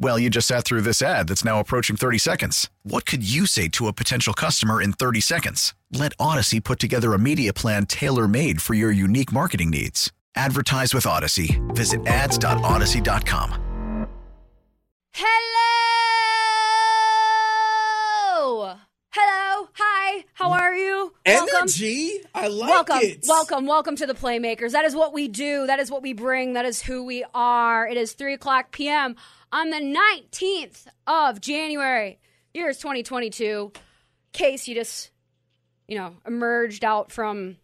Well, you just sat through this ad that's now approaching 30 seconds. What could you say to a potential customer in 30 seconds? Let Audacy put together a media plan tailor made for your unique marketing needs. Advertise with Audacy. Visit ads.audacy.com. Hello. Hello. Hi. How are you? Welcome. Energy. I like welcome, it. welcome, welcome to the Playmakers. That is what we do. That is what we bring. That is who we are. It is three o'clock p.m. on the nineteenth of January, year is twenty twenty two. Case you just, you know, emerged out from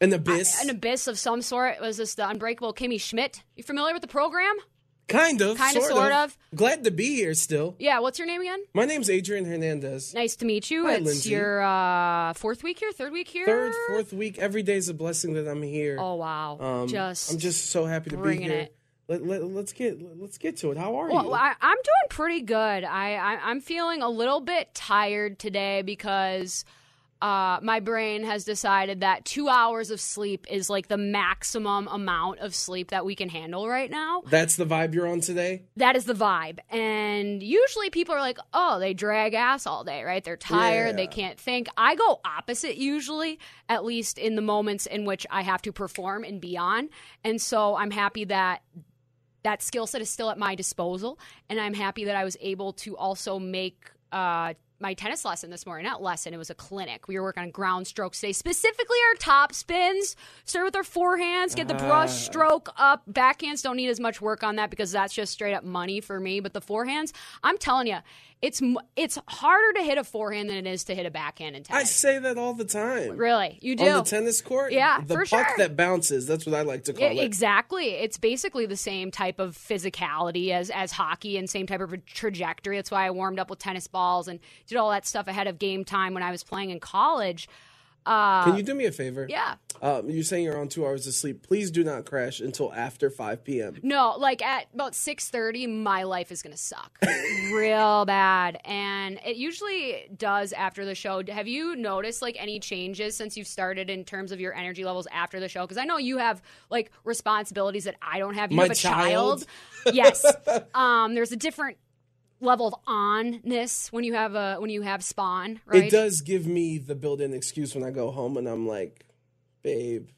An abyss. an abyss of some sort. Was this the Unbreakable Kimmy Schmidt? You familiar with the program? kind of. Kinda, sort, sort of. Glad to be here still. Yeah. What's your name again? My name's Adrian Hernandez. Nice to meet you. Hi, it's Lindsay. your uh, fourth week here, third week here. Third, fourth week. Every day is a blessing that I'm here. Oh wow! Um, just I'm just so happy to be here. it. Let, let, let's get let's get to it. How are Well, you? I, I'm doing pretty good. I, I I'm feeling a little bit tired today because uh, my brain has decided that two hours of sleep is like the maximum amount of sleep that we can handle right now. That's the vibe you're on today. That is the vibe. And usually people are like, oh, they drag ass all day, right? They're tired, they can't think. I go opposite usually, at least in the moments in which I have to perform and be on. And so I'm happy that that skill set is still at my disposal. And I'm happy that I was able to also make uh, my tennis lesson this morning. Not lesson, it was a clinic. We were working on ground strokes today, specifically our top spins. Start with our forehands, get the brush stroke up. Backhands don't need as much work on that because that's just straight up money for me. But the forehands, I'm telling you, it's it's harder to hit a forehand than it is to hit a backhand in tennis. I say that all the time. really, you do. On the tennis court, Yeah, the puck sure. that bounces. That's what I like to call Yeah, it. exactly. It's basically the same type of physicality as as hockey and same type of trajectory. That's why I warmed up with tennis balls and did all that stuff ahead of game time when I was playing in college. Uh, Can you do me a favor? yeah. Um, you're saying you're on two hours of sleep. Please do not crash until after 5 p.m. No, like at about six thirty, my life is gonna suck real bad, and it usually does after the show. Have you noticed like any changes since you've started in terms of your energy levels after the show? Because I know you have like responsibilities that I don't have. You My have a child. child? yes. Um, there's a different level of onness when you have a when you have spawn, right? It does give me the built-in excuse when I go home and I'm like, babe,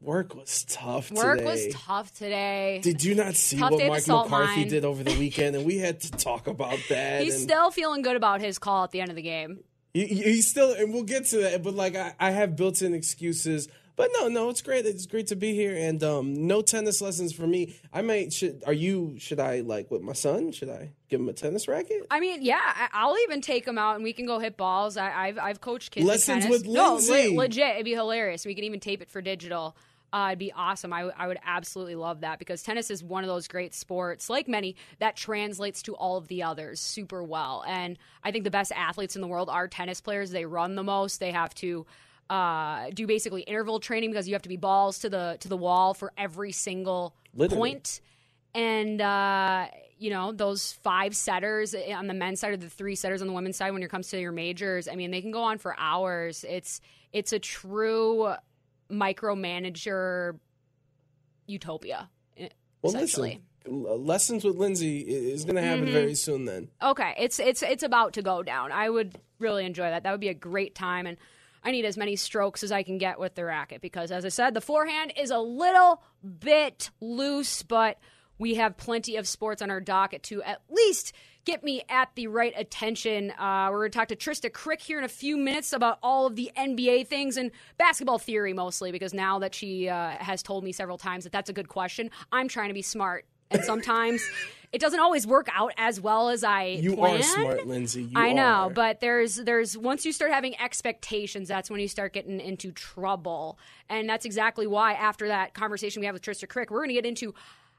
work was tough Work today. was tough today. Did you not see Tough what Mike McCarthy mine. did over the weekend? And we had to talk about that. He's still feeling good about his call at the end of the game. he, he- he's still, and we'll get to that. But like, I, I have built-in excuses. But no, no, it's great. It's great to be here, and um, no tennis lessons for me. I might. Should are you? Should I like with my son? Should I give him a tennis racket? I mean, yeah, I- I'll even take him out and we can go hit balls. I, I've I've coached kids. Lessons with No, Lindsay. le- legit, it'd be hilarious. We can even tape it for digital. Uh, it'd be awesome. I, w- I would absolutely love that because tennis is one of those great sports, like many, that translates to all of the others super well. And I think the best athletes in the world are tennis players. They run the most. They have to uh, do basically interval training because you have to be balls to the to the wall for every single Literally. point and uh, you know those five setters on the men's side or the three setters on the women's side when it comes to your majors i mean they can go on for hours it's it's a true micromanager utopia eh, Well, essentially listen. Lessons with Lindsay is going to happen Mm-hmm. very soon. Then okay it's it's it's about to go down i would really enjoy that that would be a great time and I need as many strokes as I can get with the racket because, as I said, the forehand is a little bit loose, but we have plenty of sports on our docket to at least get me at the right attention. Uh, we're going to talk to Trista Crick here in a few minutes about all of the NBA things and basketball theory mostly because now that she uh, has told me several times that that's a good question, I'm trying to be smart. And sometimes it doesn't always work out as well as I You planned. are smart, Lindsay. You I know, are. but there's there's once you start having expectations, that's when you start getting into trouble, and that's exactly why after that conversation we have with Trista Crick, we're going to get into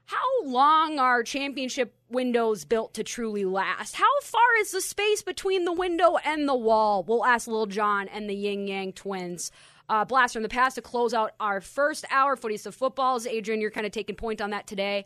how long are championship windows built to truly last? How far is the space between the window and the wall? We'll ask Lil Jon and the Ying Yang twins. Uh, blast from the past to close out our first hour. Footies of footballs. Adrian, you're kind of taking point on that today.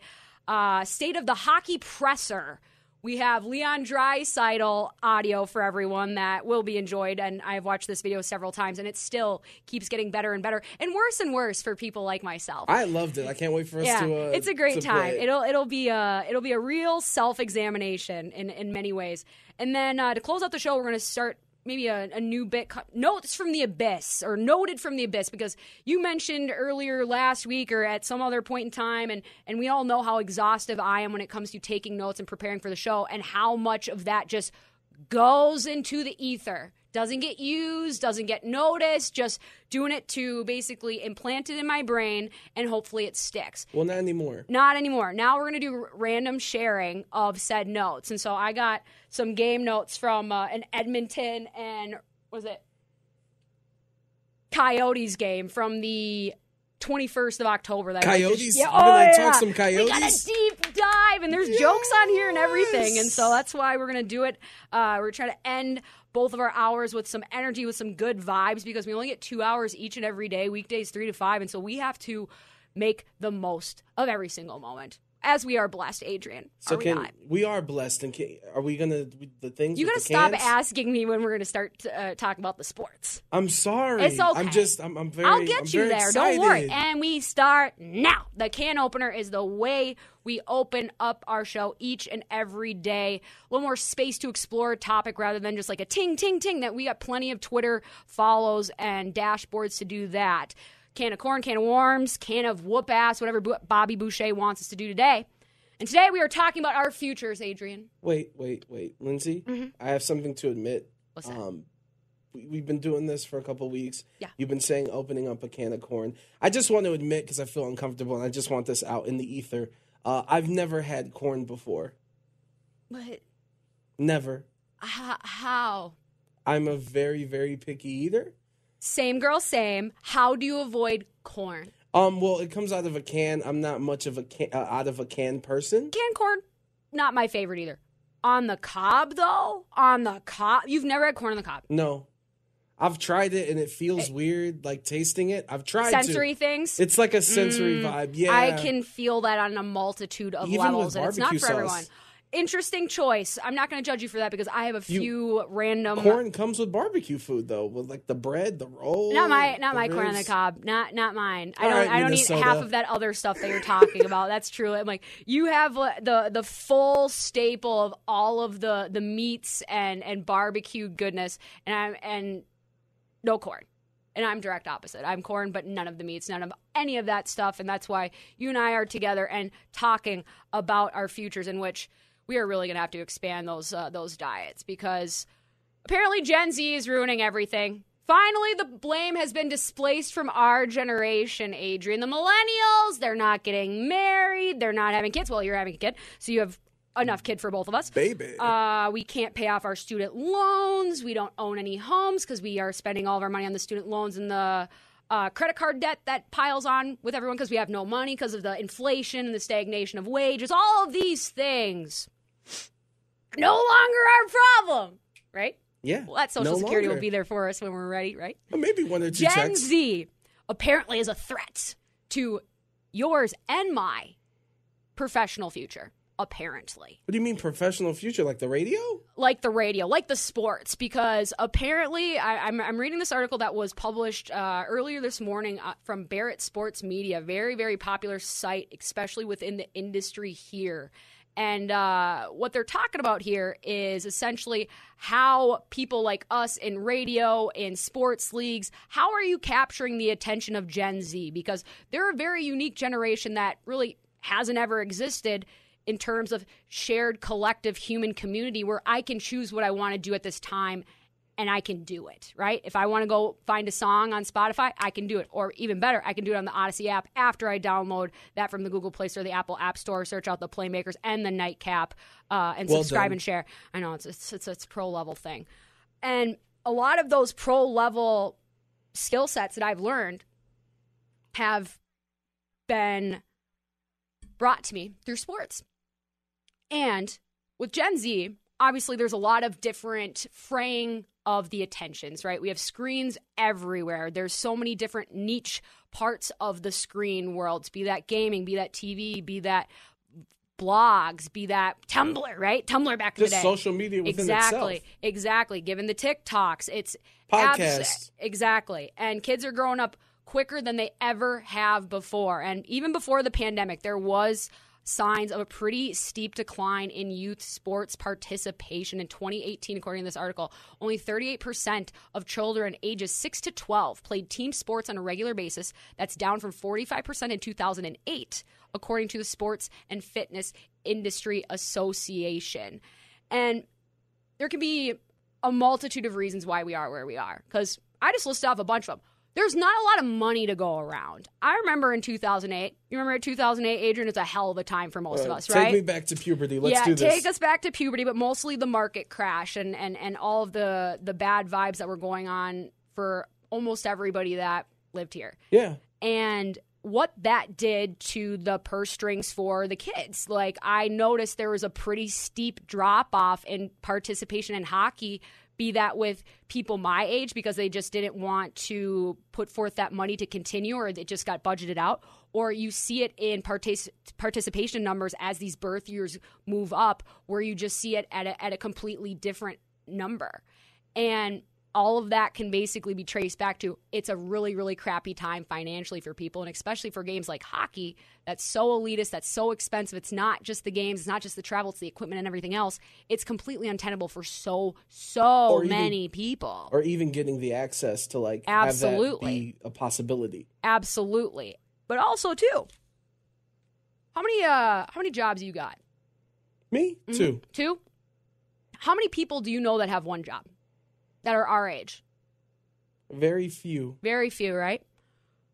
Uh, state of the hockey presser. We have Leon Draisaitl audio for everyone that will be enjoyed, and I've watched this video several times, and it still keeps getting better and better, and worse and worse for people like myself. I loved it. I can't wait for us yeah, to. Uh, it's a great time. play it. It'll it'll be a it'll be a real self examination in in many ways. And then uh, to close out the show, we're going to start maybe a, a new bit notes from the abyss or noted from the abyss because you mentioned earlier last week or at some other point in time and and we all know how exhaustive I am when it comes to taking notes and preparing for the show and how much of that just goes into the ether doesn't get used doesn't get noticed just doing it to basically implant it in my brain and hopefully it sticks Well, not anymore. not anymore. Now we're going to do random sharing of said notes. And so I got some game notes from uh, an Edmonton and was it Coyotes game from the 21st of October. That Coyotes? yeah, gonna oh, talk yeah. some We got a deep dive, and there's jokes on here and everything. And so that's why we're going to do it. Uh, we're trying to end both of our hours with some energy, with some good vibes, because we only get two hours each and every day, weekdays three to five. And so we have to make the most of every single moment. As we are blessed, Adrian. So are we can not? we are blessed? And can, are we gonna the things? You gotta stop cans? asking me when we're gonna start uh, talking about the sports. I'm sorry. It's okay. I'm just. I'm, I'm very. I'll I'm get you there. Excited. Don't worry. And we start now. The can opener is the way we open up our show each and every day. A little more space to explore a topic rather than just like a ting, ting, ting. That we got plenty of Twitter follows and dashboards to do that. Can of corn, can of worms, can of whoop ass, whatever Bobby Boucher wants us to do today. And today we are talking about our futures, Adrian. Wait, wait, wait, Lindsay. I have something to admit. Mm-hmm. What's that? Um, we, we've been doing this for a couple weeks. Yeah. You've been saying opening up a can of corn. I just want to admit because I feel uncomfortable and I just want this out in the ether. Uh, I've never had corn before. But Never. h- how? I'm a very, very picky eater. Same girl, same. How do you avoid corn? Um, well, it comes out of a can. I'm not much of a can, uh, out of a can person. Canned corn, not my favorite either. On the cob, though, on the cob, you've never had corn on the cob. No, I've tried it and it feels weird, like tasting it. I've tried Sensory to. things. It's like a sensory vibe. Yeah, I can feel that on a multitude of Even levels, and it's not for everyone. Interesting choice. I'm not going to judge you for that because I have a You- few random Corn comes with barbecue food though, with like the bread, the roll. Not my not my corn on the cob. Not not mine. I don't right, I don't eat half of that other stuff that you're talking about. That's true. I'm like you have the the full staple of all of the the meats and and barbecue goodness and I'm and no corn. And I'm direct opposite. I'm corn, but none of the meats, none of any of that stuff. And that's why you and I are together and talking about our futures, in which we are really going to have to expand those uh, those diets because apparently Gen Z is ruining everything. Finally, the blame has been displaced from our generation, Adrian. The millennials, they're not getting married, they're not having kids. Well, you're having a kid, so you have enough kid for both of us. Baby. Uh, we can't pay off our student loans. We don't own any homes because we are spending all of our money on the student loans and the uh, credit card debt that piles on with everyone because we have no money because of the inflation and the stagnation of wages. All of these things no longer our problem, right? yeah. Well, that Social no Security will be there for us when we're ready, right? Well, maybe one or two Gen checks. Z apparently is a threat to yours and my professional future. Apparently, What do you mean professional future? Like the radio? like the radio, like the sports, because apparently I, I'm, I'm reading this article that was published uh, earlier this morning uh, from Barrett Sports Media, very very popular site, especially within the industry here. And uh, what they're talking about here is essentially how people like us in radio, in sports leagues, how are you capturing the attention of Gen Z? Because they're a very unique generation that really hasn't ever existed in terms of shared collective human community where I can choose what I want to do at this time and I can do it, right? If I want to go find a song on Spotify, I can do it. Or even better, I can do it on the Audacy app after I download that from the Google Play Store, the Apple App Store, search out the Playmakers and the Nightcap, uh, and Well subscribe done. and share. I know it's it's it's, it's a pro level thing, and a lot of those pro level skill sets that I've learned have been brought to me through sports. And with Gen Z, obviously there's a lot of different fraying of the attentions, right? We have screens everywhere. There's so many different niche parts of the screen worlds, be that gaming, be that TV, be that blogs, be that Tumblr, right? Tumblr back in Just the day. social media within exactly, itself. exactly. Given the TikToks, it's Podcasts. abs- exactly, and kids are growing up quicker than they ever have before. And even before the pandemic, there was signs of a pretty steep decline in youth sports participation in 2018 according to this article only 38% of children ages 6 to 12 played team sports on a regular basis that's down from 45% in 2008 according to the sports and fitness industry association and there can be a multitude of reasons why we are where we are. Because I just listed off a bunch of them. There's not a lot of money to go around. I remember in 2008. You remember in 2008, Adrian? It's a hell of a time for most of Uh, us, Take right? Take me back to puberty. Let's yeah, do this. take us back to puberty, but mostly the market crash and, and, and all of the, the bad vibes that were going on for almost everybody that lived here yeah. and what that did to the purse strings for the kids. Like I noticed there was a pretty steep drop off in participation in hockey, be that with people my age because they just didn't want to put forth that money to continue or it just got budgeted out. Or you see it in partic- participation numbers as these birth years move up, where you just see it at a, at a completely different number. And all of that can basically be traced back to it's a really, really crappy time financially for people, and especially for games like hockey that's so elitist, that's so expensive. It's not just the games, it's not just the travel, it's the equipment and everything else. It's completely untenable for so, so even- many people. Or even getting the access to like Absolutely. have that be a possibility. Absolutely. But also too, how many uh how many jobs you got? Me Mm-hmm. too. Two? How many people do you know that have one job? That are our age? Very few. Very few, right?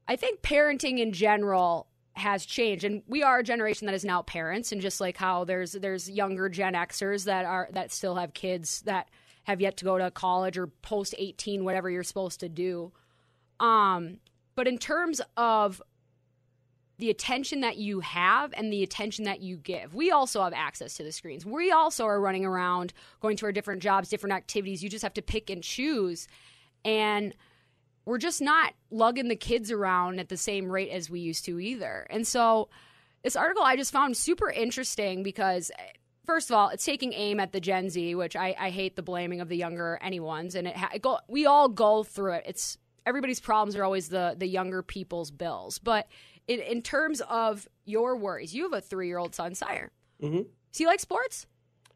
I think parenting in general has changed, and we are a generation that is now parents. And just like how there's there's younger Gen Xers that are that still have kids that have yet to go to college or post eighteen, whatever you're supposed to do. Um, but in terms of the attention that you have and the attention that you give. We also have access to the screens. We also are running around, going to our different jobs, different activities. You just have to pick and choose. And we're just not lugging the kids around at the same rate as we used to either. And so this article I just found super interesting because first of all, it's taking aim at the Gen Z, which I, I hate the blaming of the younger anyone's, and it, it go, we all go through it. It's everybody's problems are always the the younger people's bills, but in, in terms of your worries, you have a three year old son, Sire. Mm-hmm. Does he like sports?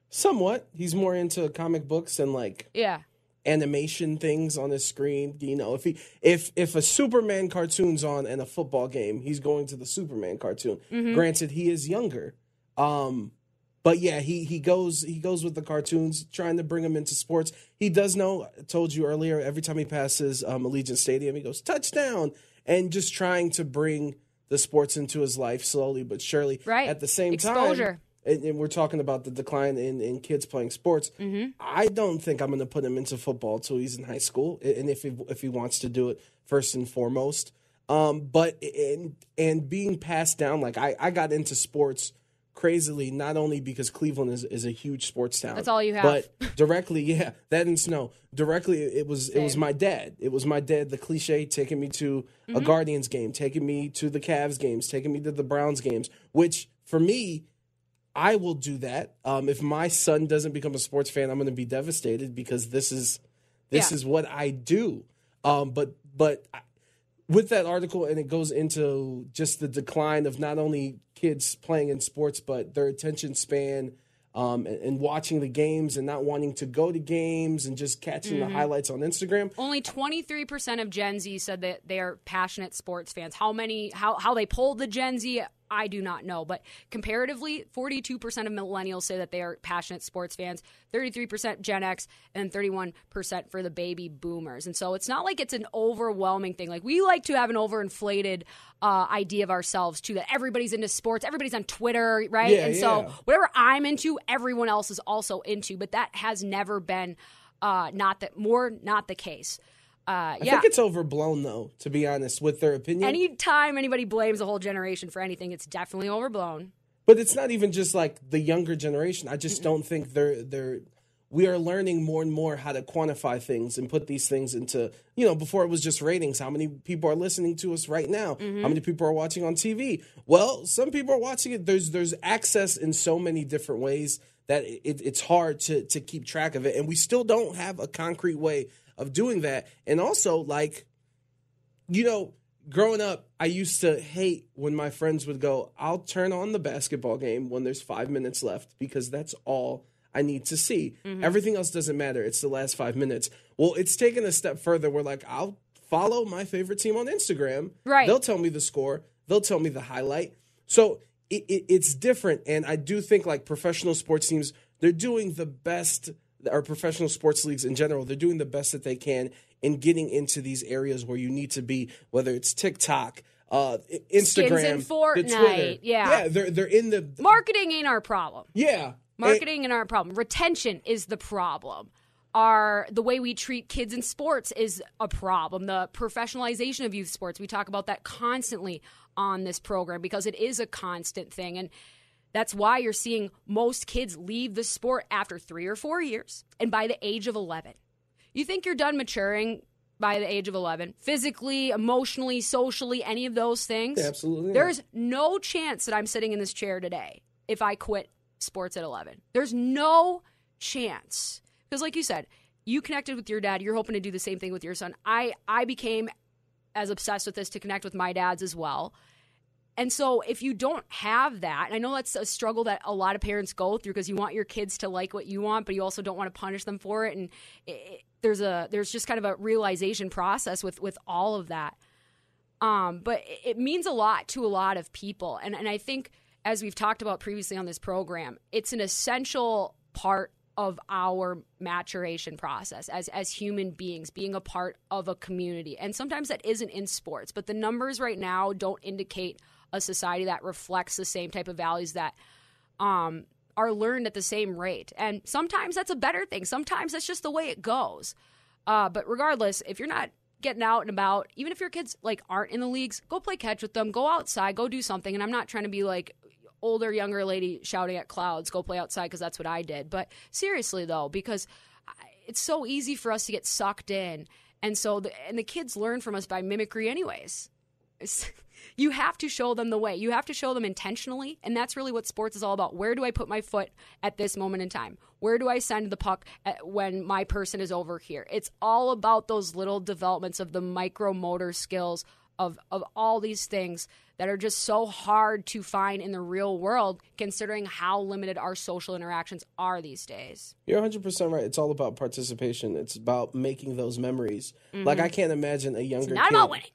Somewhat. He's more into comic books and like Yeah. animation things on his screen. You know, if he if if a Superman cartoon's on and a football game, he's going to the Superman cartoon. Mm-hmm. Granted, he is younger. Um but yeah, he he goes he goes with the cartoons, trying to bring him into sports. He does know. I told you earlier. Every time he passes um, Allegiant Stadium, he goes touchdown, and just trying to bring the sports into his life slowly but surely. Right. At the same Exposure. time, and, and we're talking about the decline in, in kids playing sports. Mm-hmm. I don't think I'm going to put him into football until he's in high school, and if he, if he wants to do it first and foremost. Um, but and and being passed down, like I, I got into sports crazily, not only because Cleveland is, is a huge sports town. That's all you have. But directly, yeah, that and snow. Directly, it was it was my dad. It was my dad. The cliche taking me to Mm-hmm. a Guardians game, taking me to the Cavs games, taking me to the Browns games. Which for me, I will do that. Um, if my son doesn't become a sports fan, I'm going to be devastated because this is this Yeah. is what I do. Um, but but I- with that article, and it goes into just the decline of not only kids playing in sports, but their attention span. Um, and, and watching the games and not wanting to go to games and just catching Mm-hmm. the highlights on Instagram. Only 23% of Gen Z said that they are passionate sports fans. How many, how, how they polled the Gen Z, I do not know. But comparatively, 42% of millennials say that they are passionate sports fans, 33% Gen X, and 31% for the baby boomers. And so it's not like it's an overwhelming thing. Like we like to have an overinflated uh, idea of ourselves too, that everybody's into sports, everybody's on Twitter, right? Yeah, and so whatever I'm into, everyone else is also into. But that has never been uh, not that more not the case. Uh, I think it's overblown though, to be honest, with their opinion. Anytime anybody blames a whole generation for anything, it's definitely overblown. But it's not even just like the younger generation. I just don't think they're they're we are learning more and more how to quantify things and put these things into you know before it was just ratings. How many people are listening to us right now? How many people are watching on tv well some people are watching it. There's there's access in so many different ways that it, it's hard to to keep track of it. And we still don't have a concrete way of doing that and also like you know, growing up, I used to hate when my friends would go, I'll turn on the basketball game when there's five minutes left because that's all I need to see. Mm-hmm. Everything else doesn't matter. It's the last five minutes. Well, it's taken a step further. We're like, I'll follow my favorite team on Instagram. Right. They'll tell me the score, they'll tell me the highlight. So it, it, it's different. And I do think like professional sports teams, they're doing the best, or professional sports leagues in general, they're doing the best that they can in getting into these areas where you need to be, whether it's TikTok, uh, Instagram, and the Fortnite, Twitter. yeah. yeah, they're they're in the Marketing ain't our problem. yeah Marketing ain't our problem. Retention is the problem. Our the way we treat kids in sports is a problem. The professionalization of youth sports, we talk about that constantly on this program because it is a constant thing and that's why you're seeing most kids leave the sport after 3 or 4 years and by the age of 11. You think you're done maturing by the age of 11, physically, emotionally, socially, any of those things? Absolutely not. There's no chance that I'm sitting in this chair today if I quit sports at 11. There's no chance. Because like you said, you connected with your dad, you're hoping to do the same thing with your son. I I became as obsessed with this to connect with my dads as well. And so if you don't have that, I know that's a struggle that a lot of parents go through because you want your kids to like what you want, but you also don't want to punish them for it. And it- there's a there's just kind of a realization process with with all of that. Um, but it, it means a lot to a lot of people, and and I think as we've talked about previously on this program, it's an essential part of our maturation process as as human beings being a part of a community and sometimes that isn't in sports but the numbers right now don't indicate a society that reflects the same type of values that um, are learned at the same rate. And sometimes that's a better thing. Sometimes that's just the way it goes. Uh, but regardless if you're not getting out and about even if your kids like aren't in the leagues go play catch with them. Go outside. Go do something. And i'm not trying to be like older younger lady shouting at clouds go play outside because that's what i did. But seriously though because it's so easy for us to get sucked in. And so the, and the kids learn from us by mimicry anyways you have to show them the way you have to show them intentionally and that's really what sports is all about where do i put my foot at this moment in time where do i send the puck at, when my person is over here it's all about those little developments of the micro motor skills of, of all these things that are just so hard to find in the real world considering how limited our social interactions are these days You're 100% right. It's all about participation. It's about making those memories. Like I can't imagine a younger Mm-hmm. not kid. about winning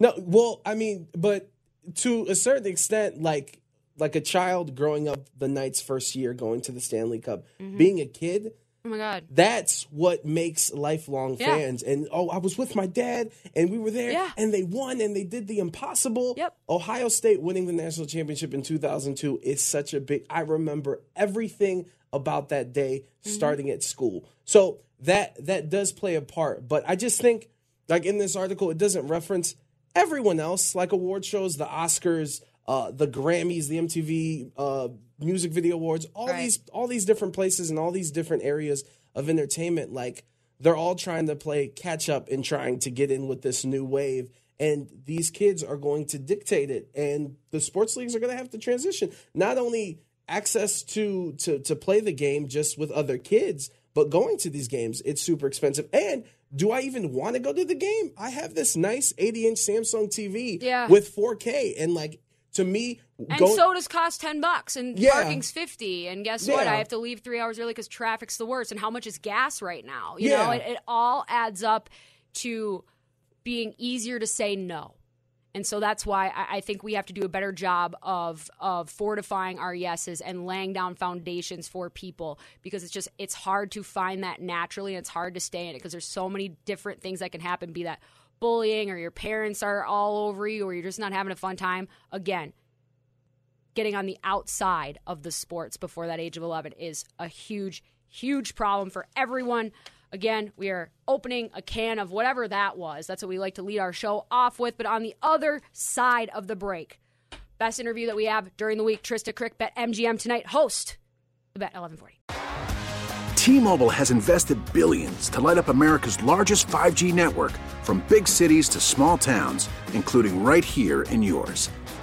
No, well, I mean, but to a certain extent, like like a child growing up the Knights' first year going to the Stanley Cup, Mm-hmm. being a kid, oh my god that's what makes lifelong Yeah. fans. And oh, I was with my dad, and we were there, Yeah. and they won, and they did the impossible. Yep. Ohio State winning the national championship in 2002 is such a big. I remember everything about that day Mm-hmm. starting at school. So that that does play a part. But I just think, like in this article, it doesn't reference everyone else, like award shows, the Oscars, uh, the Grammys, the MTV uh, Music Video Awards, all Right. these all these different places and all these different areas of entertainment. Like they're all trying to play catch up and trying to get in with this new wave. And these kids are going to dictate it, and the sports leagues are going to have to transition. Not only access to to to play the game just with other kids, but going to these games, it's super expensive. And do I even want to go to the game? I have this nice 80 inch Samsung TV Yeah. with 4K, and like to me, And go- sodas cost ten bucks, and Yeah. parking's fifty. And guess what? I have to leave three hours early because traffic's the worst. And how much is gas right now? You Yeah. know, it, it all adds up to being easier to say no. And so that's why I, I think we have to do a better job of of fortifying our yeses and laying down foundations for people because it's just it's hard to find that naturally and it's hard to stay in it because there's so many different things that can happen. Be that bullying or your parents are all over you or you're just not having a fun time. Again, getting on the outside of the sports before that age of 11 is a huge, huge problem for everyone. Again, we are opening a can of whatever that was. That's what we like to lead our show off with. But on the other side of the break, best interview that we have during the week, Trista Crick, Bet MGM tonight, host the Bet 1140. T-Mobile has invested billions to light up America's largest 5G network from big cities to small towns, including right here in yours.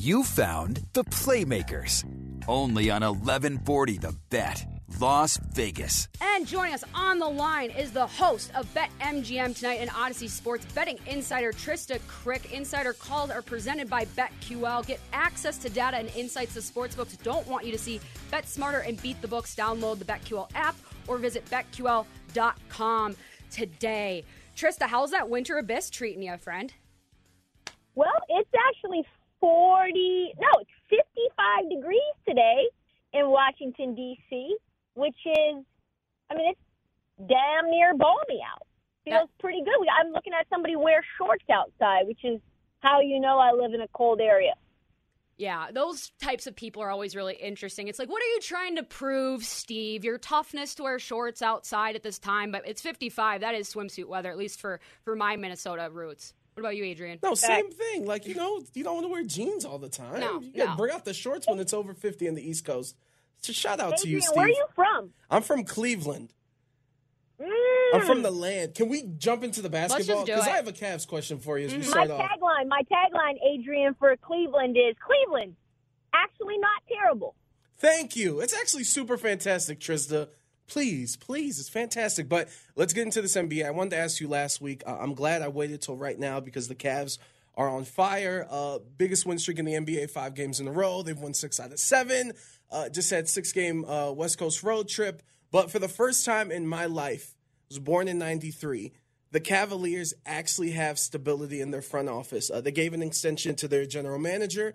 You found the Playmakers. Only on 1140 The Bet, Las Vegas. And joining us on the line is the host of Bet MGM tonight and Audacy Sports betting insider Trista Crick. Insider calls are presented by BetQL. Get access to data and insights the sportsbooks don't want you to see. Bet smarter and beat the books. Download the BetQL app or visit betql.com today. Trista, how's that winter abyss treating you, friend? Well, it's actually 40, no, it's 55 degrees today in Washington, D.C., which is, I mean, it's damn near balmy out. Feels pretty good. I'm looking at somebody wear shorts outside, which is how you know I live in a cold area. Yeah, those types of people are always really interesting. It's like, what are you trying to prove, Steve? Your toughness to wear shorts outside at this time, but it's 55. That is swimsuit weather, at least for for my Minnesota roots. What about you, Adrian? No, same thing. Like you know, you don't want to wear jeans all the time. No, you gotta no. bring out the shorts when it's over fifty in the East Coast. So shout out to you, Steve. where are you from? I'm from Cleveland. Mm. I'm from the land. Can we jump into the basketball? Because. I have a Cavs question for you as we My start off. tagline, my tagline, Adrian, for Cleveland is Cleveland, actually not terrible. Thank you. It's actually super fantastic, Trista. Please, please, it's fantastic. But let's get into this NBA. I wanted to ask you last week. Uh, I'm glad I waited till right now because the Cavs are on fire. Uh, biggest win streak in the NBA, five games in a row. They've won six out of seven. Uh, just had six game uh, West Coast road trip. But for the first time in my life, I was born in '93. The Cavaliers actually have stability in their front office. Uh, they gave an extension to their general manager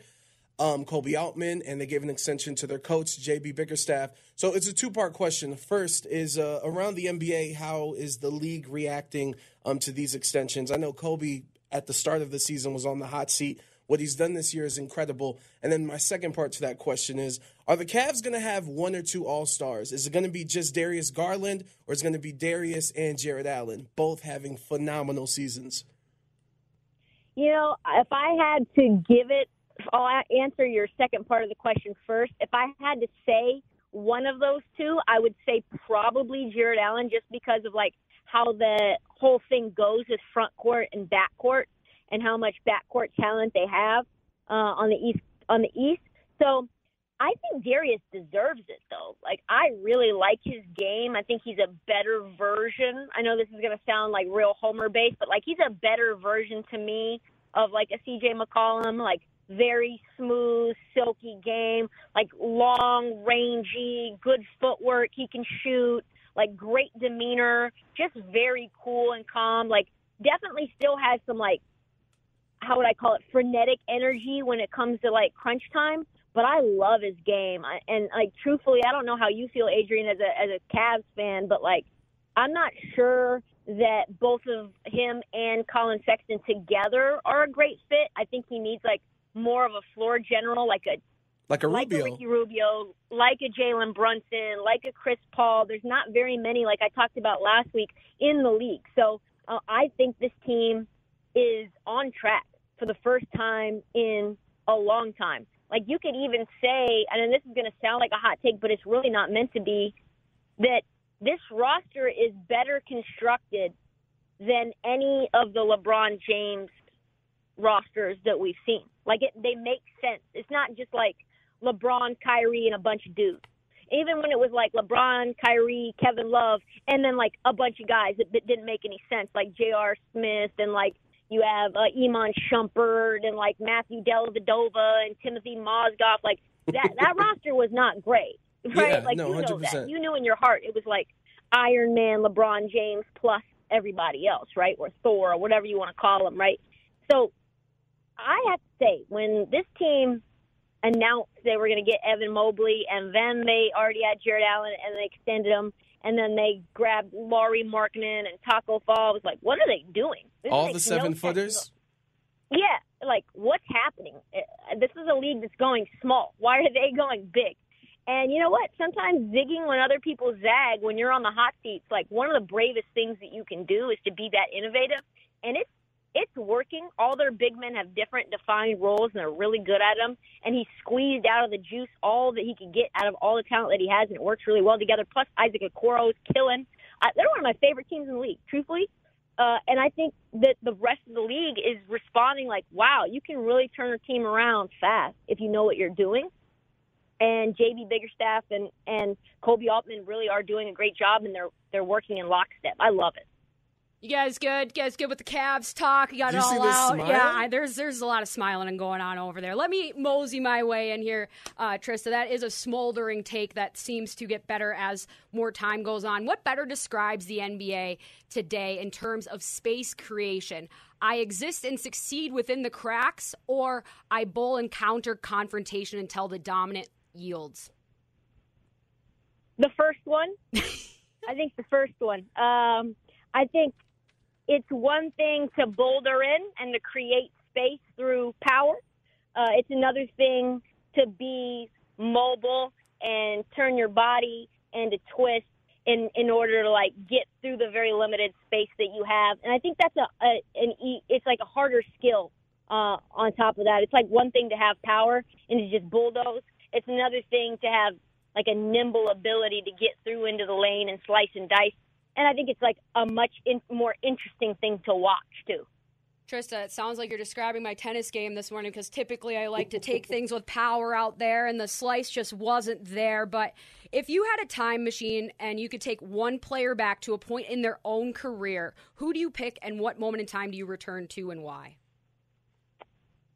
um, Koby Altman, and they gave an extension to their coach, JB Bickerstaff. So it's a two part question. First is uh, around the NBA, how is the league reacting um, to these extensions? I know Koby at the start of the season was on the hot seat. What he's done this year is incredible. And then my second part to that question is Are the Cavs going to have one or two All Stars? Is it going to be just Darius Garland, or is it going to be Darius and Jarrett Allen, both having phenomenal seasons? You know, if I had to give it, I'll answer your second part of the question first. If I had to say one of those two, I would say probably Jarrett Allen, just because of like how the whole thing goes with front court and back court, and how much back court talent they have uh, on the east on the east. So I think Darius deserves it though. Like I really like his game. I think he's a better version. I know this is to sound like real homer based, but like he's a better version to me of like a CJ McCollum, like very smooth, silky game, like long, rangy, good footwork. He can shoot, like great demeanor, just very cool and calm. Like definitely still has some like how would I call it frenetic energy when it comes to like crunch time. But I love his game, and like truthfully, I don't know how you feel, Adrian, as a as a Cavs fan, but like I'm not sure that both of him and Collin Sexton together are a great fit. I think he needs like more of a floor general, like a like a like Rubio. a Ricky Rubio, like a Jalen Brunson, like a Chris Paul. There's not very many, like I talked about last week, in the league. So uh, I think this team is on track for the first time in a long time. Like you could even say, and this is going to sound like a hot take, but it's really not meant to be, that this roster is better constructed than any of the LeBron James rosters that we've seen. Like it, they make sense. It's not just like LeBron, Kyrie, and a bunch of dudes. Even when it was like LeBron, Kyrie, Kevin Love, and then like a bunch of guys that, that didn't make any sense, like J.R. Smith and like you have uh, Iman Shumpert and like Matthew Dellavedova and Timothy Mozgov. Like that that roster was not great, right? Yeah, like no, you know 100%. that. You knew in your heart it was like Iron Man, LeBron James plus everybody else, right? Or Thor or whatever you want to call them, right? So I have to say, when this team announced they were going to get Evan Mobley, and then they already had Jarrett Allen, and they extended him, and then they grabbed Lauri Markkanen and Tacko Fall. I was like, what are they doing? This All the no seven sense. footers. Yeah, like what's happening? Uh, This is a league that's going small. Why are they going big? And you know what? Sometimes zigging when other people zag, when you're on the hot seats, like one of the bravest things that you can do is to be that innovative. And it's it's working. All their big men have different defined roles, and they're really good at them. And he squeezed out of the juice all that he could get out of all the talent that he has, and it works really well together. Plus, Isaac Okoro is killing. Uh, they're one of my favorite teams in the league, truthfully. Uh, and I think that the rest of the league is responding like, wow, you can really turn a team around fast if you know what you're doing. And JB Bickerstaff and, and Koby Altman really are doing a great job, and they're they're working in lockstep. I love it. You guys good? You guys good with the Cavs talk? You got Did it you all see out. Yeah, I, there's there's a lot of smiling and going on over there. Let me mosey my way in here, uh, Trista. That is a smoldering take that seems to get better as more time goes on. What better describes the NBA today in terms of space creation? I exist and succeed within the cracks, or I bowl and counter confrontation until the dominant yields. The first one, I think the first one. Um, I think it's one thing to boulder in and to create space through power. Uh, it's another thing to be mobile and turn your body and to twist in in order to like get through the very limited space that you have. And I think that's a, a an e, it's like a harder skill. Uh, on top of that, it's like one thing to have power and to just bulldoze. It's another thing to have like a nimble ability to get through into the lane and slice and dice. And I think it's like a much in, more interesting thing to watch too. Trista, it sounds like you're describing my tennis game this morning because typically I like to take things with power out there and the slice just wasn't there. But if you had a time machine and you could take one player back to a point in their own career, who do you pick and what moment in time do you return to and why?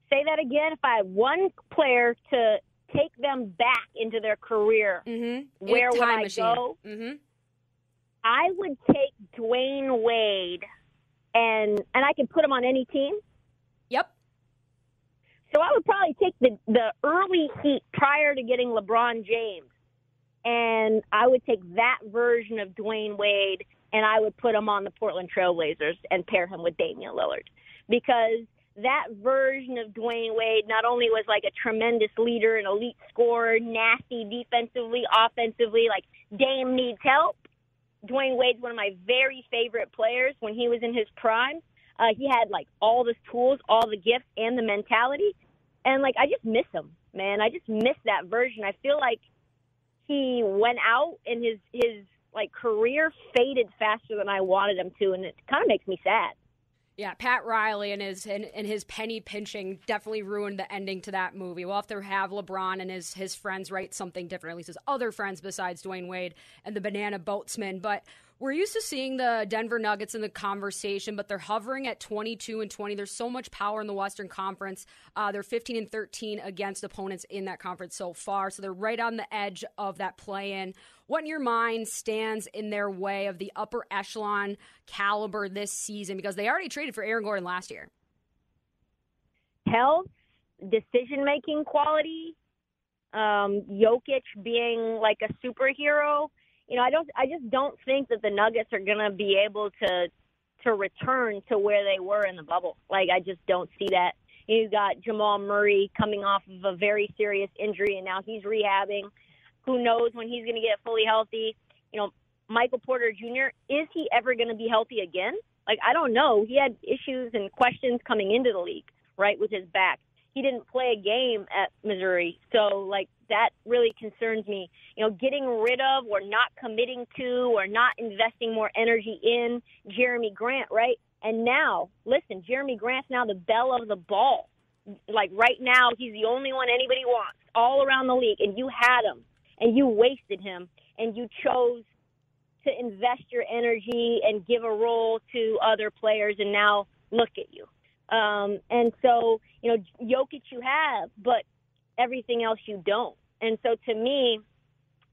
Say that again. If I had one player to take them back into their career, Mm-hmm. where would I machine. go? Mm-hmm. I would take Dwyane Wade, and and I can put him on any team. Yep. So I would probably take the the early Heat prior to getting LeBron James, and I would take that version of Dwyane Wade, and I would put him on the Portland Trailblazers and pair him with Damian Lillard, because that version of Dwyane Wade not only was like a tremendous leader, an elite scorer, nasty defensively, offensively, like Dame needs help. Dwyane Wade's one of my very favorite players when he was in his prime. Uh, he had like all the tools, all the gifts, and the mentality. And like I just miss him, man. I just miss that version. I feel like he went out and his his like career faded faster than I wanted him to, and it kind of makes me sad. Yeah, Pat Riley and his and, and his penny pinching definitely ruined the ending to that movie. We'll have to have LeBron and his his friends write something different, at least his other friends besides Dwyane Wade and the Banana Boatsman. But we're used to seeing the Denver Nuggets in the conversation, but they're hovering at 22 and 20. There's so much power in the Western Conference. Uh, they're 15 and 13 against opponents in that conference so far, so they're right on the edge of that play-in. What in your mind stands in their way of the upper echelon caliber this season? Because they already traded for Aaron Gordon last year. Health, decision making quality, um, Jokic being like a superhero. You know, I don't. I just don't think that the Nuggets are going to be able to to return to where they were in the bubble. Like, I just don't see that. You got Jamal Murray coming off of a very serious injury, and now he's rehabbing. Who knows when he's going to get fully healthy? You know, Michael Porter Jr. Is he ever going to be healthy again? Like I don't know. He had issues and questions coming into the league, right, with his back. He didn't play a game at Missouri, so like that really concerns me. You know, getting rid of or not committing to or not investing more energy in Jerami Grant, right? And now, listen, Jerami Grant's now the bell of the ball. Like right now, he's the only one anybody wants all around the league, and you had him, and you wasted him, and you chose to invest your energy and give a role to other players, and now look at you. Um, and so, you know, Jokic you have, but everything else you don't. And so to me,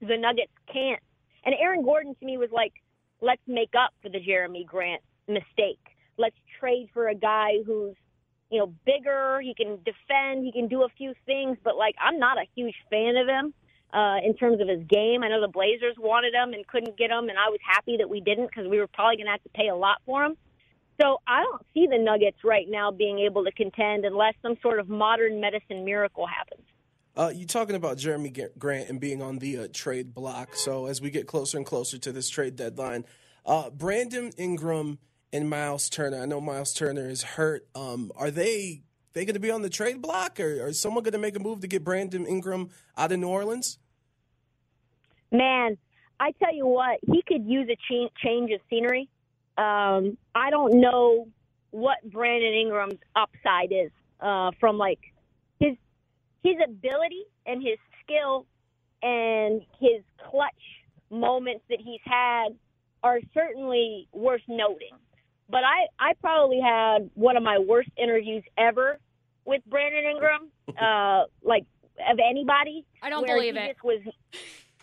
the Nuggets can't. And Aaron Gordon to me was like, let's make up for the Jerami Grant mistake. Let's trade for a guy who's, you know, bigger. He can defend. He can do a few things, but like, I'm not a huge fan of him uh, in terms of his game. I know the Blazers wanted him and couldn't get him, and I was happy that we didn't because we were probably going to have to pay a lot for him. So I don't see the Nuggets right now being able to contend unless some sort of modern medicine miracle happens. Uh, you talking about Jerami Grant and being on the uh, trade block. So as we get closer and closer to this trade deadline, uh, Brandon Ingram and Miles Turner. I know Miles Turner is hurt. Um, are they they going to be on the trade block, or, or is someone going to make a move to get Brandon Ingram out of New Orleans? Man, I tell you what, he could use a ch- change of scenery. Um, I don't know what Brandon Ingram's upside is uh, from like his his ability and his skill and his clutch moments that he's had are certainly worth noting. But I, I probably had one of my worst interviews ever with Brandon Ingram, uh, like of anybody. I don't believe it. Just was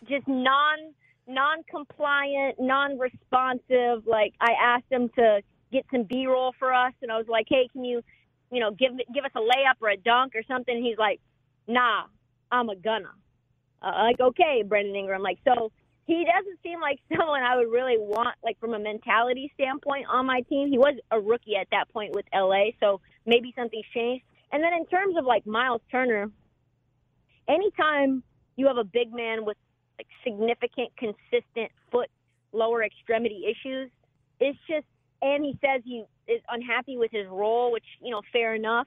just non non-compliant, non-responsive. Like I asked him to get some B-roll for us, and I was like, "Hey, can you, you know, give give us a layup or a dunk or something?" He's like, "Nah, I'm a gunner." Uh, like, okay, Brandon Ingram. Like, so he doesn't seem like someone I would really want, like from a mentality standpoint, on my team. He was a rookie at that point with LA, so maybe something's changed. And then in terms of like Miles Turner, anytime you have a big man with like significant, consistent foot lower extremity issues. It's just, and he says he is unhappy with his role, which you know, fair enough.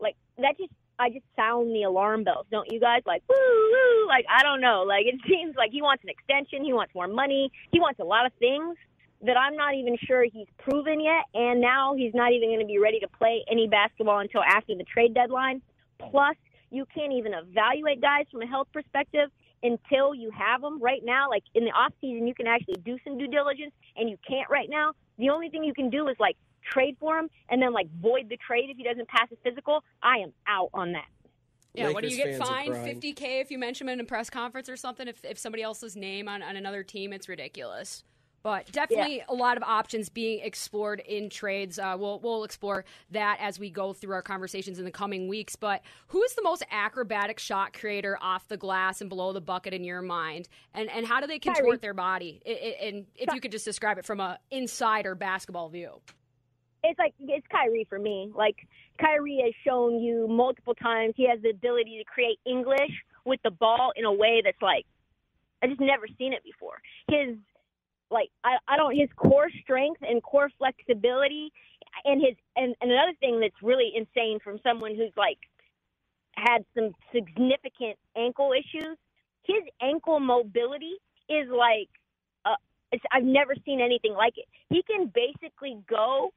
Like that just, I just sound the alarm bells, don't you guys? Like woo woo, like I don't know, like it seems like he wants an extension, he wants more money, he wants a lot of things that I'm not even sure he's proven yet, and now he's not even going to be ready to play any basketball until after the trade deadline. Plus, you can't even evaluate guys from a health perspective until you have them right now like in the off season you can actually do some due diligence and you can't right now the only thing you can do is like trade for him and then like void the trade if he doesn't pass his physical i am out on that yeah, Lakers what do you get fined? 50K if you mention him in a press conference or something? If, if somebody else's name on, on another team, it's ridiculous. But definitely yeah. a lot of options being explored in trades. Uh, we'll we'll explore that as we go through our conversations in the coming weeks. But who is the most acrobatic shot creator off the glass and below the bucket in your mind? And and how do they contort Kyrie. their body? It, it, and if you could just describe it from a insider basketball view. It's like it's Kyrie for me. Like Kyrie has shown you multiple times he has the ability to create English with the ball in a way that's like I just never seen it before. His like I, I don't his core strength and core flexibility and his and, and another thing that's really insane from someone who's like had some significant ankle issues his ankle mobility is like uh, I've never seen anything like it. He can basically go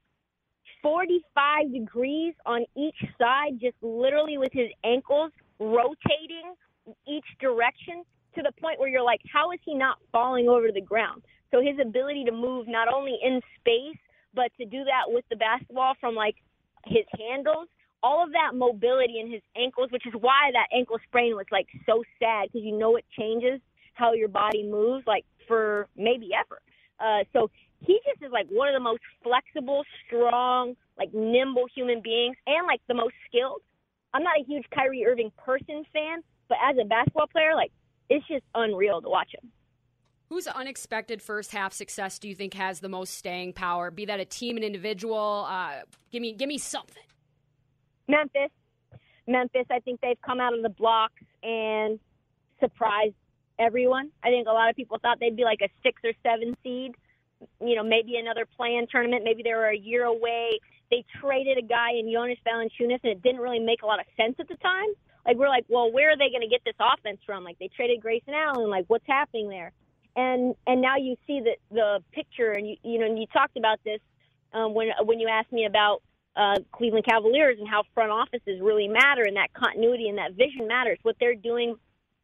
45 degrees on each side, just literally with his ankles rotating each direction to the point where you're like, how is he not falling over the ground? So his ability to move not only in space, but to do that with the basketball from like his handles, all of that mobility in his ankles, which is why that ankle sprain was like so sad because you know it changes how your body moves, like for maybe ever. Uh, so he just is like one of the most flexible, strong, like nimble human beings, and like the most skilled. I'm not a huge Kyrie Irving person fan, but as a basketball player, like it's just unreal to watch him. Whose unexpected first half success do you think has the most staying power? Be that a team, an individual. Uh, give me, give me something. Memphis. Memphis, I think they've come out of the blocks and surprised everyone. I think a lot of people thought they'd be like a six or seven seed, you know, maybe another play-in tournament. Maybe they were a year away. They traded a guy in Jonas Valanciunas, and it didn't really make a lot of sense at the time. Like we're like, well, where are they going to get this offense from? Like they traded Grayson Allen. Like what's happening there? And and now you see the the picture, and you you know, and you talked about this um, when when you asked me about uh, Cleveland Cavaliers and how front offices really matter and that continuity and that vision matters. What they're doing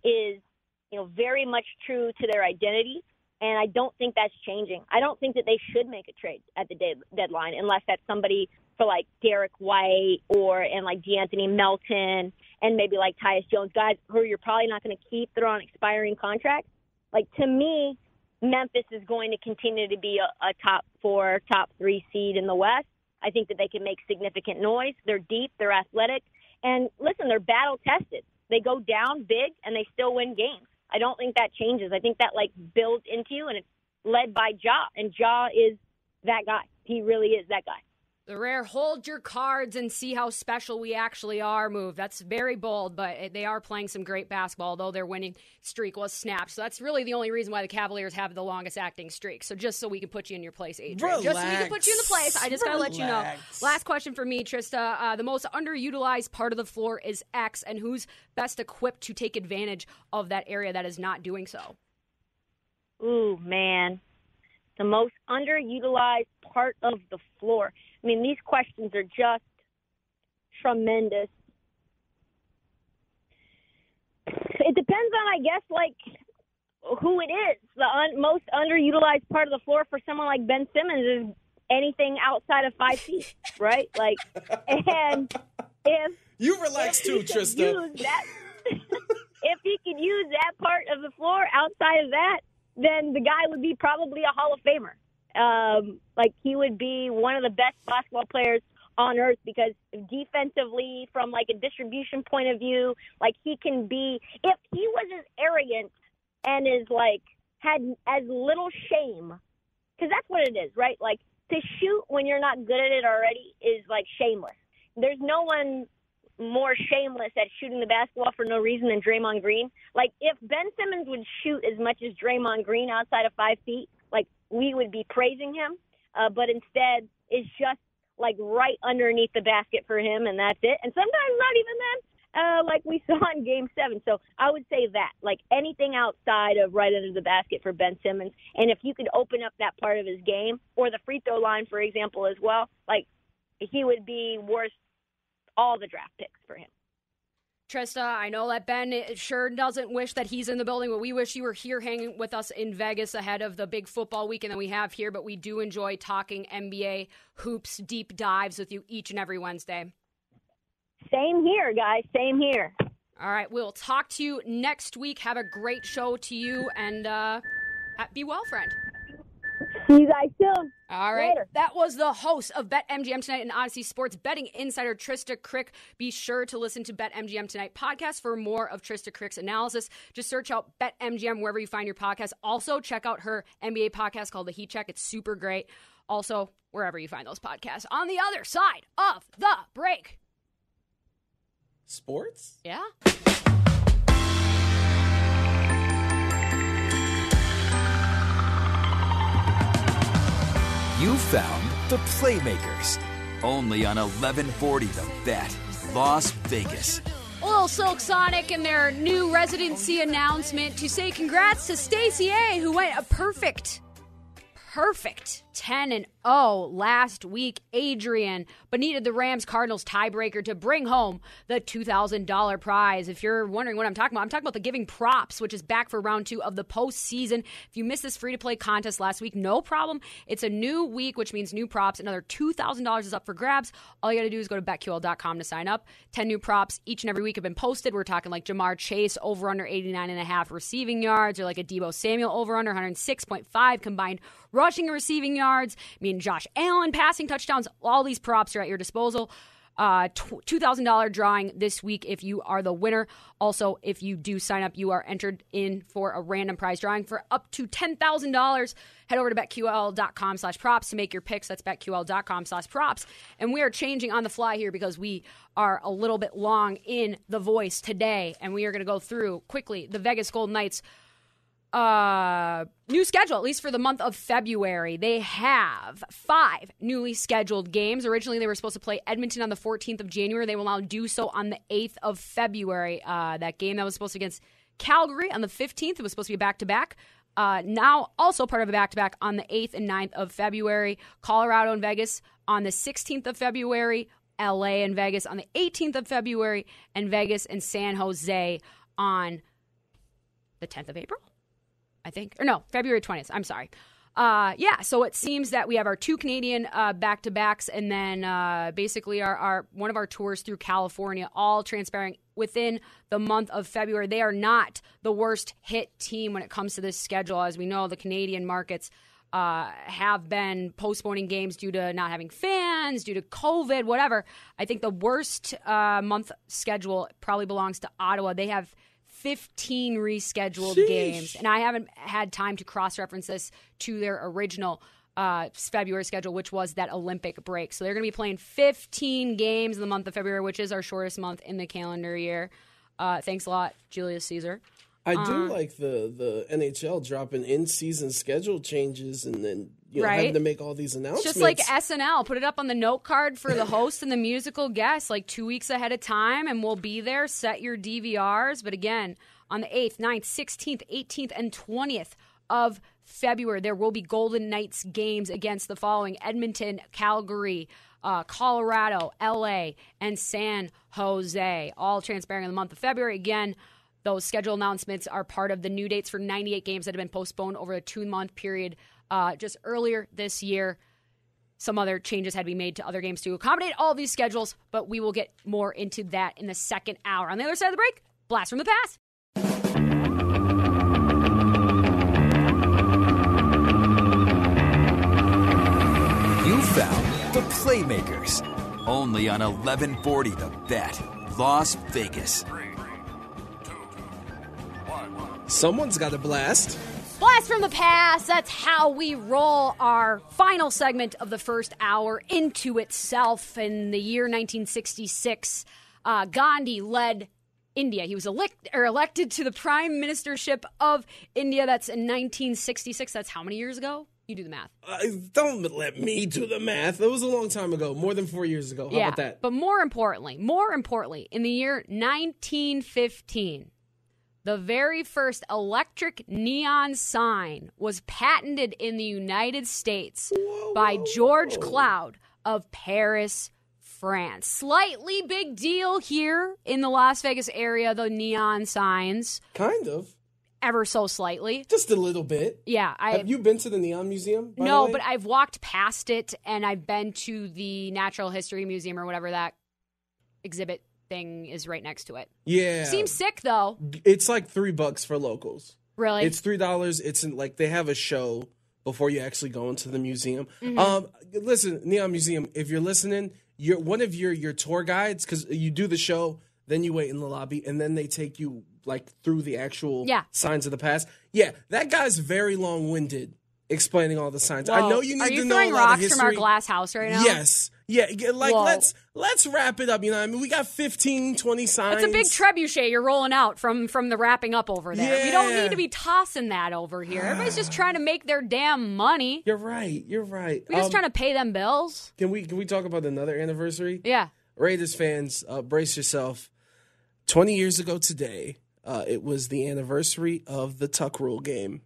is, you know, very much true to their identity, and I don't think that's changing. I don't think that they should make a trade at the day, deadline unless that's somebody for like Derrick White or and like De'Anthony Melton and maybe like Tyus Jones, guys who you're probably not going to keep. They're on expiring contracts. Like to me, Memphis is going to continue to be a, a top four, top three seed in the West. I think that they can make significant noise. They're deep, they're athletic, and listen, they're battle tested. They go down big and they still win games. I don't think that changes. I think that like builds into you, and it's led by Ja, and Ja is that guy. He really is that guy. The rare hold your cards and see how special we actually are move. That's very bold, but they are playing some great basketball, though their winning streak was snapped. So that's really the only reason why the Cavaliers have the longest acting streak. So just so we can put you in your place, Adrian. Relax. Just so we can put you in the place. I just got to let you know. Last question for me, Trysta. Uh, the most underutilized part of the floor is X, and who's best equipped to take advantage of that area that is not doing so? Ooh, man. The most underutilized part of the floor. I mean, these questions are just tremendous. It depends on, I guess, like who it is. The un- most underutilized part of the floor for someone like Ben Simmons is anything outside of five feet, right? Like, and if you relax if too, Trysta. that- if he could use that part of the floor outside of that, then the guy would be probably a Hall of Famer. Um, like he would be one of the best basketball players on earth because defensively, from like a distribution point of view, like he can be. If he was as arrogant and is like had as little shame, because that's what it is, right? Like to shoot when you're not good at it already is like shameless. There's no one more shameless at shooting the basketball for no reason than Draymond Green. Like if Ben Simmons would shoot as much as Draymond Green outside of five feet, we would be praising him. Uh, but instead, it's just like right underneath the basket for him, and that's it. And sometimes not even then. Uh, like we saw in Game Seven. So I would say that, like anything outside of right under the basket for Ben Simmons, and if you could open up that part of his game, or the free throw line, for example, as well, like he would be worth all the draft picks for him. Trysta, I know that Ben sure doesn't wish that he's in the building, but we wish you were here hanging with us in Vegas ahead of the big football weekend that we have here. But we do enjoy talking NBA hoops deep dives with you each and every Wednesday. Same here, guys. Same here. All right, we'll talk to you next week. Have a great show to you, and uh, be well, friend. See you guys soon. All right. Later. That was the host of Bet MGM Tonight and Audacy Sports betting insider Trysta Krick. Be sure to listen to Bet MGM Tonight podcast for more of Trysta Krick's analysis. Just search out Bet MGM wherever you find your podcast. Also, check out her NBA podcast called The Heat Check. It's super great. Also, wherever you find those podcasts. On the other side of the break. Sports? Yeah. You found the Playmakers. Only on 1140 The Bet, Las Vegas. Little Silk Sonic and their new residency announcement to say congrats to Stacey A, who went a perfect, perfect 10 and 0 last week. Adrian, but needed the Rams Cardinals tiebreaker to bring home the $2,000 prize. If you're wondering what I'm talking about, I'm talking about the Giving Props, which is back for round two of the postseason. If you missed this free to play contest last week, no problem. It's a new week, which means new props. Another $2,000 is up for grabs. All you got to do is go to betql.com to sign up. 10 new props each and every week have been posted. We're talking like Ja'Marr Chase over under 89 and a half receiving yards, or like a Deebo Samuel over under 106.5 combined rushing and receiving yards. I mean, Josh Allen passing touchdowns. All these props are at your disposal. uh, $2,000 drawing this week if you are the winner. Also, if you do sign up, you are entered in for a random prize drawing for up to $10,000. Head over to betql.com slash props to make your picks. That's betql.com slash props. And we are changing on the fly here because we are a little bit long in the voice today. And we are going to go through quickly the Vegas Golden Knights uh, new schedule, at least for the month of February. They have five newly scheduled games. Originally, they were supposed to play Edmonton on the 14th of January. They will now do so on the 8th of February. Uh, that game that was supposed to be against Calgary on the 15th, it was supposed to be back to back. now, also part of a back to back on the 8th and 9th of February. Colorado and Vegas on the 16th of February. LA and Vegas on the 18th of February. And Vegas and San Jose on the 10th of April. I think. Or no, February 20th. I'm sorry. Uh, yeah, so it seems that we have our two Canadian back to backs, and then uh, basically our, our one of our tours through California, all transpiring within the month of February. They are not the worst hit team when it comes to this schedule, as we know the Canadian markets. Uh, have been postponing games due to not having fans, due to COVID, whatever. I think the worst uh, month schedule probably belongs to Ottawa. They have 15 rescheduled Sheesh. games. And I haven't had time to cross reference this to their original uh, February schedule, which was that Olympic break. So they're going to be playing 15 games in the month of February, which is our shortest month in the calendar year. Uh, thanks a lot, Julius Caesar. I do like the the NHL dropping in season schedule changes and then you know Right. having to make all these announcements. just like SNL. Put it up on the note card for the host and the musical guest like two weeks ahead of time, and we'll be there. Set your DVRs. But again, on the 8th, 9th, 16th, 18th, and 20th of February, there will be Golden Knights games against the following Edmonton, Calgary, uh, Colorado, LA, and San Jose, all transpiring in the month of February. Again, those schedule announcements are part of the new dates for 98 games that have been postponed over a two month period uh, just earlier this year. Some other changes had to be made to other games to accommodate all these schedules, but we will get more into that in the second hour. On the other side of the break, Blast from the Past. You found the Playmakers. Only on 1140 The Bet. Las Vegas. someone's got a blast. Blast from the past. That's how we roll our final segment of the first hour into itself. In the year 1966, uh, Gandhi led India. He was elect- or elected to the prime ministership of India. That's in 1966. That's how many years ago? You do the math. Uh, don't let me do the math. That was a long time ago, more than four years ago. How yeah, about that? But more importantly, more importantly, in the year 1915, the very first electric neon sign was patented in the United States by George Claude of Paris, France. Slightly big deal here in the Las Vegas area, the neon signs, Kind of, ever so slightly. just a little bit. Yeah, I Have you been to the Neon Museum? no, but I've walked past it and I've been to the Natural History Museum or whatever that exhibit thing is right next to it. yeah, Seems sick though. it's like three bucks for locals. Really? It's three dollars. It's in, like they have a show before you actually go into the museum. Mm-hmm. Um, listen, Neon Museum, if you're listening, you're one of your your tour guides because you do the show, then you wait in the lobby, and then they take you like through the actual Yeah. signs of the past. Yeah, that guy's very long winded explaining all the signs. I know you need Are to know a lot of rocks history. from our glass house right now? Yes. Yeah, like Whoa. let's let's wrap it up. You know, I mean, we got 15, 20 signs. It's a big trebuchet you're rolling out from from the wrapping up over there. We don't need to be tossing that over here. Everybody's just trying to make their damn money. You're right. You're right. We're just Um, trying to pay them bills. Can we can we talk about another anniversary? Yeah. Raiders fans, uh, brace yourself. Twenty years ago today, uh, it was the anniversary of the Tuck Rule game.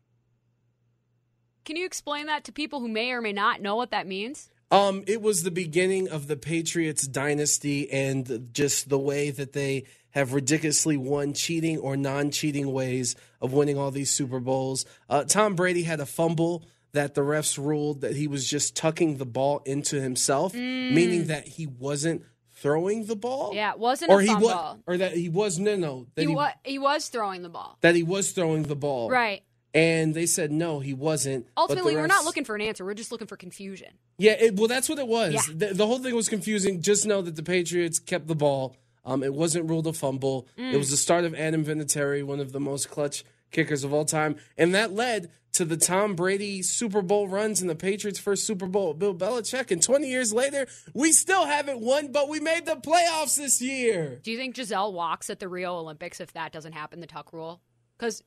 Can you explain that to people who may or may not know what that means? Um, it was the beginning of the Patriots dynasty and just the way that they have ridiculously won cheating or non-cheating ways of winning all these Super Bowls. Uh, Tom Brady had a fumble that the refs ruled that he was just tucking the ball into himself, meaning that he wasn't throwing the ball. Mm. Yeah, it wasn't or a he fumble. was, or that he was no no that he, he, wa- he was throwing the ball. that he was throwing the ball. Right. And they said no, he wasn't. Ultimately, we're not looking for an answer. We're just looking for confusion. Yeah, it, well, that's what it was. Yeah. The, the whole thing was confusing. Just know that the Patriots kept the ball. Um, it wasn't ruled a fumble. Mm. It was the start of Adam Vinatieri, one of the most clutch kickers of all time, and that led to the Tom Brady Super Bowl runs and the Patriots' first Super Bowl. Bill Belichick, and 20 years later, we still haven't won, but we made the playoffs this year. Do you think Gisele walks at the Rio Olympics if that doesn't happen, the tuck rule? Because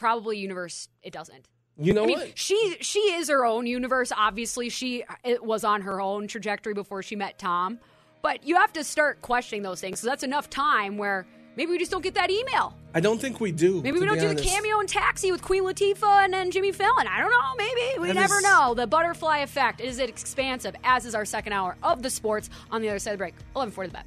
probably universe, it doesn't. You know I mean, what? she she is her own universe. Obviously, she it was on her own trajectory before she met Tom. But you have to start questioning those things. So that's enough time where maybe we just don't get that email. I don't think we do. Maybe we don't do the cameo and taxi with Queen Latifah and then Jimmy Fallon. I don't know. Maybe we That never is- know. The butterfly effect is it expansive, as is our second hour of the sports on the other side of the break. Eleven forty the bet.